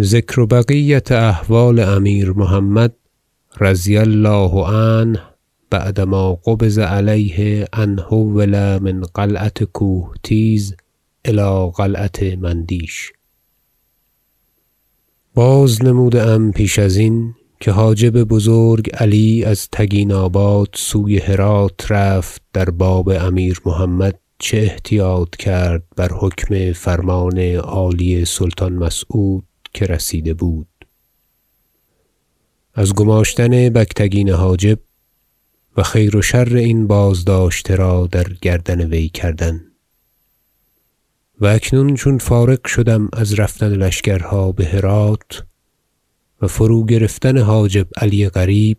ذکر بقیة احوال امیر محمد رضی الله عنه بعدما قبض علیه ان حول من قلعة کوهتیز الی قلعة مندیش. بازنموده ام پیش ازین که حاجب بزرگ علی از تگیناباد سوی هرات رفت در باب امیر محمد چه احتیاط کرد بر حکم فرمان عالی سلطان مسعود که رسیده بود. از گماشتن بگتگین حاجب و خیر و شر این بازداشته را در گردن وی کردن. و اکنون چون فارغ شدم از رفتن لشکرها به هرات و فروگرفتن حاجب علی قریب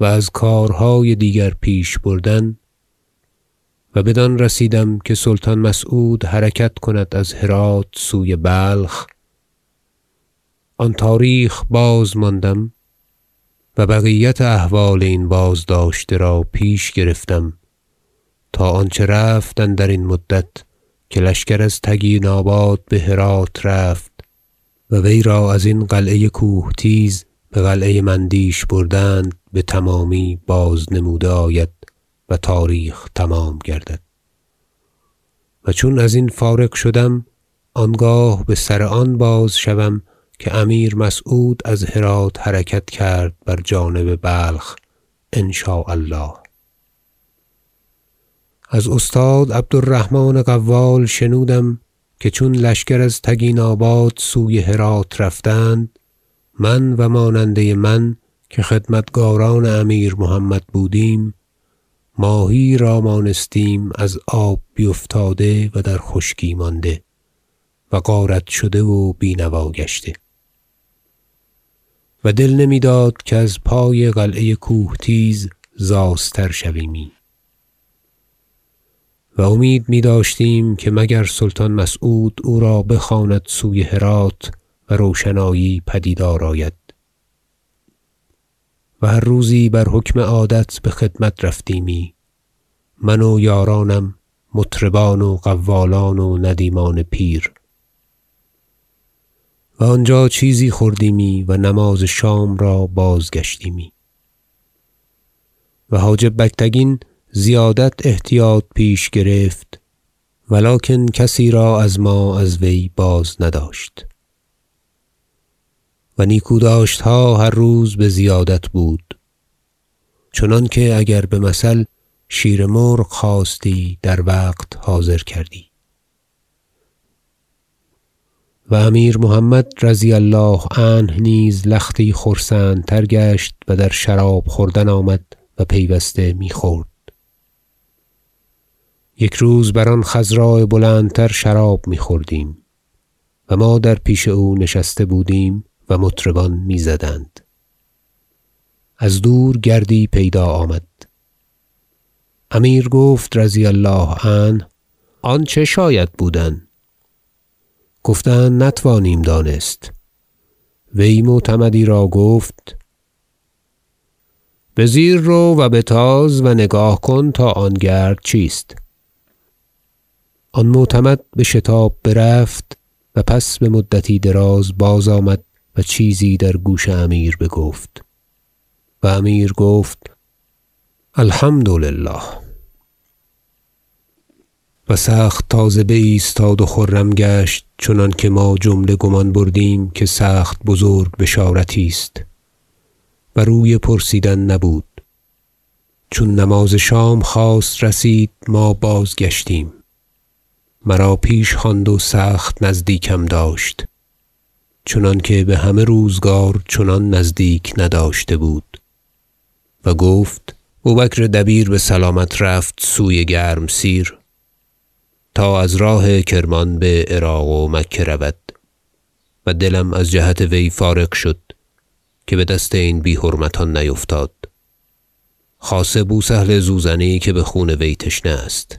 و از کارهای دیگر پیش بردن و بدان رسیدم که سلطان مسعود حرکت کند از هرات سوی بلخ آن تاریخ بازماندم و بقیت احوال این بازداشته را پیش گرفتم تا آنچه رفت اندرین مدت که لشکر از تگیناباد به هرات رفت و وی را ازین قلعه کوهتیز به قلعه مندیش بردند بتمامی بازنموده آید و تاریخ تمام گردد. و چون ازین فارغ شدم آنگاه بسر آن بازشوم که امیر مسعود از هرات حرکت کرد بر جانب بلخ ان شاء الله از استاد عبد الرحمن قوال شنودم که چون لشکر از تگیناباد سوی هرات رفتند من و ماننده من که خدمتگاران امیر محمد بودیم ماهی را مانستیم از آب بیفتاده و در خشکی مانده و غارت شده و بینوا گشته. و دل نمی‌داد که از پای قلعه کوهتیز زاستر شویمی. و امید میداشتیم که مگر سلطان مسعود او را بخواند سوی هرات و روشنایی پدیدار آید. و هر روزی بر حکم عادت به خدمت رفتیمی. من و یارانم مطربان و قوالان و ندیمان پیر. و آنجا چیزی خوردیمی و نماز شام را بازگشتیمی. و حاجب بگتگین زیادت احتیاط پیش گرفت و لکن کسی را از ما از وی بازنداشت و نیکوداشتها هر روز بزیادت بود چنانکه اگر بمثل شیر مرغ خواستی در وقت حاضر کردی. و امیر محمد رضی الله عنه نیز لختی خرسندتر گشت و در شراب خوردن آمد و پیوسته می‌خورد. یک روز بر آن خضراء بلندتر شراب میخوردیم و ما در پیش او نشسته بودیم و مطربان می‌زدند. از دور گردی پیدا آمد. امیر گفت رضی الله عنه آن چه شاید بودن. گفتند نتوانیم دانست. وی معتمدی را گفت بزیر رو و بتاز و نگاه کن تا آن گرد چیست. آن معتمد بشتاب برفت و پس بمدتی دراز بازآمد و چیزی در گوش امیر بگفت و امیر گفت الحمد لله و سخت تازه بایستاد و خرم گشت چنانکه ما جمله گمان بردیم که سخت بزرگ بشارتی است. و روی پرسیدن نبود. چون نماز شام خواست رسید ما بازگشتیم. مرا پیش خواند و سخت نزدیکم داشت. چنانکه بهمه روزگار چنان نزدیک نداشته بود. و گفت بوبکر دبیر بسلامت رفت سوی گرمسیر تا از راه کرمان به عراق و مکه رود و دلم از جهت وی فارغ شد که بدست این بی حرمتان نیفتاد. خاصه بوسهل زوزنی که بخون وی تشنه است.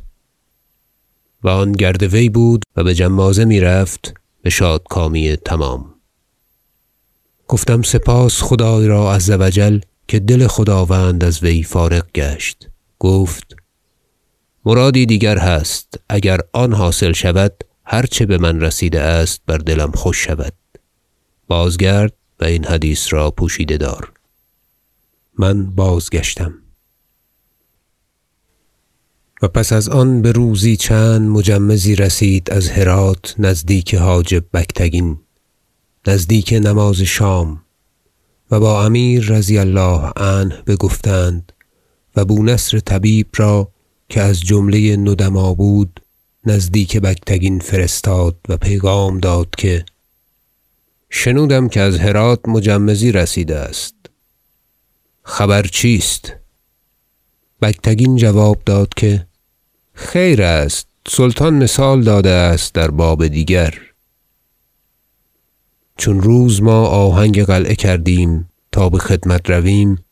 و آن گرد وی بود و بجمازه می‌رفت بشادکامی تمام. گفتم سپاس خدای را عز و جل که دل خداوند از وی فارغ گشت. گفت مرادی دیگر هست. اگر آن حاصل شود هر چه بمن رسیده است بر دلم خوش شود. بازگرد و این حدیث را پوشیده دار. من بازگشتم. و پس از آن بروزی چند مجمزی رسید از هرات نزدیک حاجب بگتگین نزدیک نماز شام. و با امیر رضی الله عنه بگفتند و بو نصر طبیب را که از جمله ندما بود نزدیک بگتگین فرستاد و پیغام داد که شنودم که از هرات مجمزی رسیده است. خبر چیست؟ بگتگین جواب داد که خیر است سلطان مثال داده است در باب دیگر. چون روز ما آهنگ قلعه کردیم تا بخدمت رویم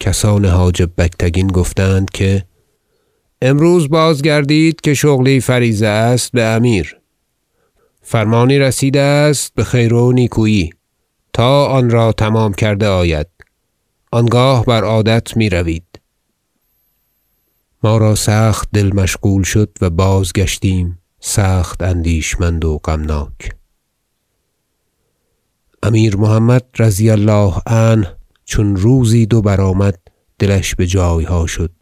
کسان حاجب بگتگین گفتند که امروز بازگردید که شغلی فریضه است بامیر فرمانی رسیده است بخیر و نیکویی. تا آن را تمام کرده آید. آنگاه بر عادت می‌روید ما را سخت دل مشغول شد و بازگشتیم سخت اندیشمند و غمناک. امیر محمد رضی الله عنه چون روزی دو برآمد دلش بجایها شد.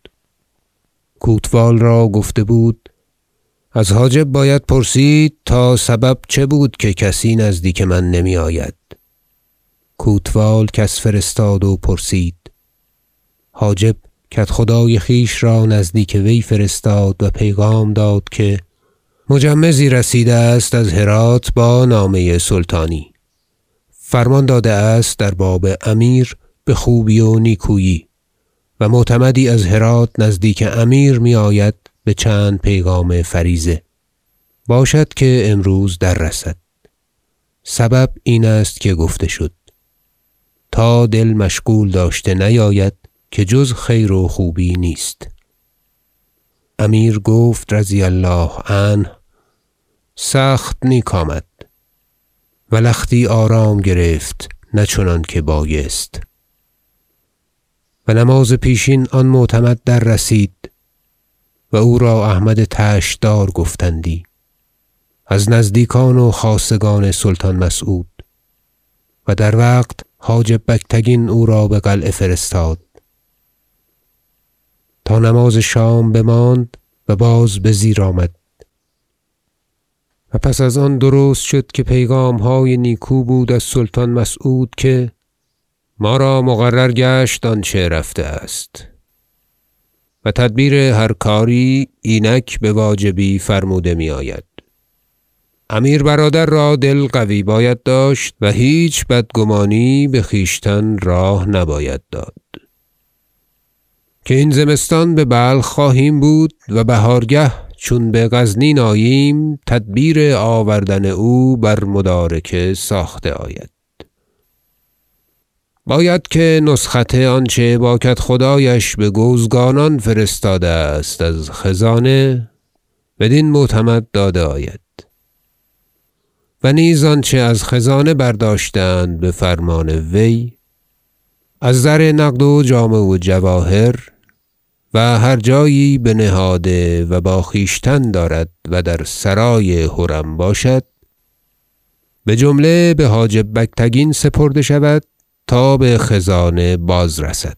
کوتوال را گفته بود از حاجب باید پرسید تا سبب چه بود که کسی نزدیک من نمیآید کوتوال کس فرستاد و پرسید حاجب کدخدای خویش را نزدیک وی فرستاد و پیغام داد که مجمزی رسیده است از هرات با نامه سلطانی. فرمان داده است در باب امیر بخوبی و نیکویی. و معتمدی از هرات نزدیک امیر میآید بچند پیغام فریضه. باشد که امروز در رسد. سبب این است که گفته شد. تا دل مشغول داشته نیاید که جز خیر و خوبی نیست. امیر گفت رضی الله عنه سخت نیک آمد و لختی آرام گرفت نه چنانکه بایست. نماز پیشین آن معتمد دررسید و او را احمد طشتدار گفتندی از نزدیکان و خاصگان سلطان مسعود و در وقت حاجب بگتگین او را بقلعه فرستاد. تا نماز شام بماند و باز بزیر آمد. و پس از آن درست شد که پیغامهای نیکو بود از سلطان مسعود که ما را مقرر گشت آنچه رفته است. و تدبیر هر کاری اینک بواجبی فرموده میآید. امیر برادر را دل قوی باید داشت و هیچ بدگمانی بخویشتن راه نباید داد. که این زمستان ببلخ خواهیم بود و بهارگه چون بغزنین آییم تدبیر آوردن او بر مدارکه ساخته آید. باید که نسخت آنچه با کدخدایش بگوزگانان فرستاده است از خزانه بدین معتمد داده آید. و نیز آنچه از خزانه برداشتند بفرمان وی از زر نقد و جامه و جواهر و هر جایی بنهاده و با خویشتن دارد و در سرای حرم باشد بجمله بحاجب بگتگین سپرده شود تا بخزانه بازرسد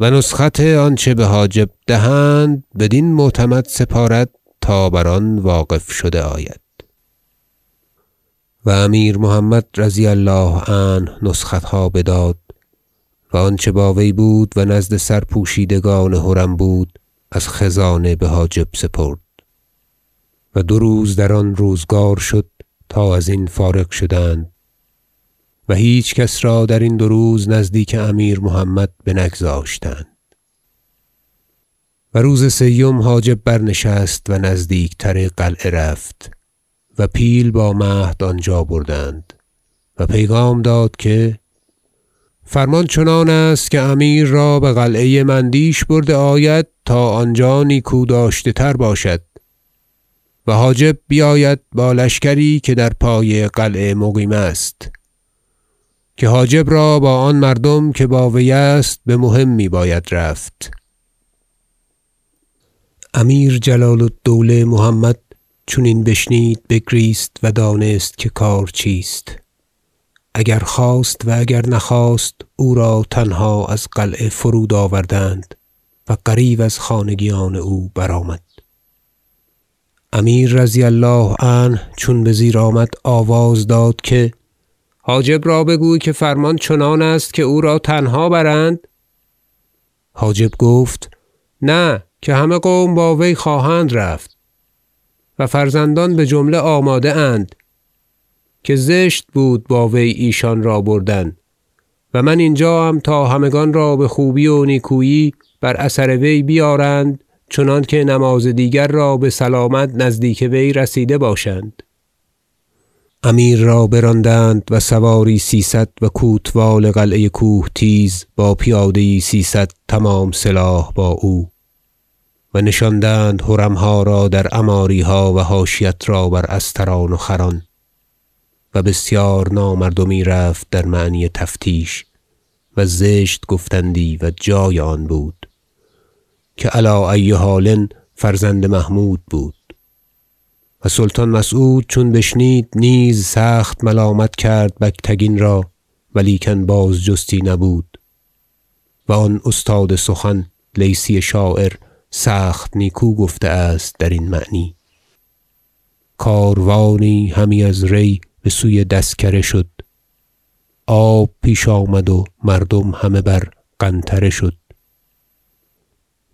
و نسخت آنچه بحاجب دهند بدین معتمد سپارد تا بر آن واقف شده آید. و امیر محمد رضی الله عنه نسختها بداد و آنچه با وی بود و نزد سرپوشیدگان حرم بود از خزانه بحاجب سپرد و دو روز در آن روزگار شد تا ازین فارغ شدند. و هیچ کس را درین دو روز نزدیک امیر محمد بنگذاشتند. و روز سیم حاجب برنشست و نزدیکتر قلعه رفت و پیل با مهد آنجا بردند و پیغام داد که فرمان چنان است که امیر را بقلعه مندیش برده آید تا آنجا نیکو داشته تر باشد و حاجب بیاید با لشکری که در پای قلعه مقیم است. که حاجب را با آن مردم که با وی است بمهمی باید رفت. امیر جلال الدوله محمد چون این بشنید بگریست و دانست که کار چیست. اگر خواست و اگر نخواست او را تنها از قلعه فرود آوردند و غریو از خانگیان او برآمد. امیر رضی الله عنه چون بزیر آمد آواز داد که حاجب را بگوی که فرمان چنان است که او را تنها برند. حاجب گفت نه که همه قوم با وی خواهند رفت و فرزندان بجمله آماده اند که زشت بود با وی ایشان را بردن و من اینجاام تا همگان را بخوبی و نیکویی بر اثر وی بیارند چنانکه نماز دیگر را بسلامت نزدیک وی رسیده باشند. امیر را براندند و سواری سیصد و کوتوال قلعه کوهتیز با پیاده یی سیصد تمام سلاح با او و نشاندند حرمها را در عماریها و حاشیت را بر استران و خران و بسیار نامردمی رفت در معنی تفتیش و زشت گفتندی و جای آن بود که علی ای حال فرزند محمود بود. سلطان مسعود چون بشنید نیز سخت ملامت کرد بگتگین را ولیکن بازجستی نبود. و آن استاد سخن لیثی شاعر سخت نیکو گفته است درین معنی. کاروانی همی از ری بسوی دسکره شد. آب پیش آمد و مردم همه بر قنطره شد.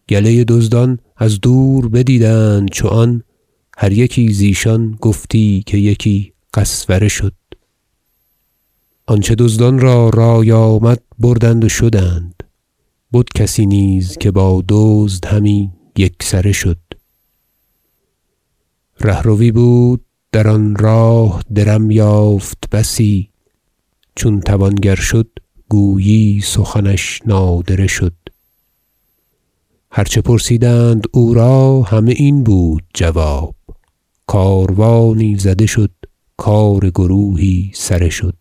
گله دزدان از دور بدیدند چو آن هر یکی زیشان گفتی که یکی قسوره شد. آنچه دزدان را رای آمد بردند و شدند. بد کسی نیز که با دزد همی یکسره شد. رهروی بود در آن راه درم یافت بسی. چون توانگر شد گویی سخنش نادره شد. هر چه پرسیدند او را همه این بود جواب. کاروانی زده شد کار گروهی سره شد.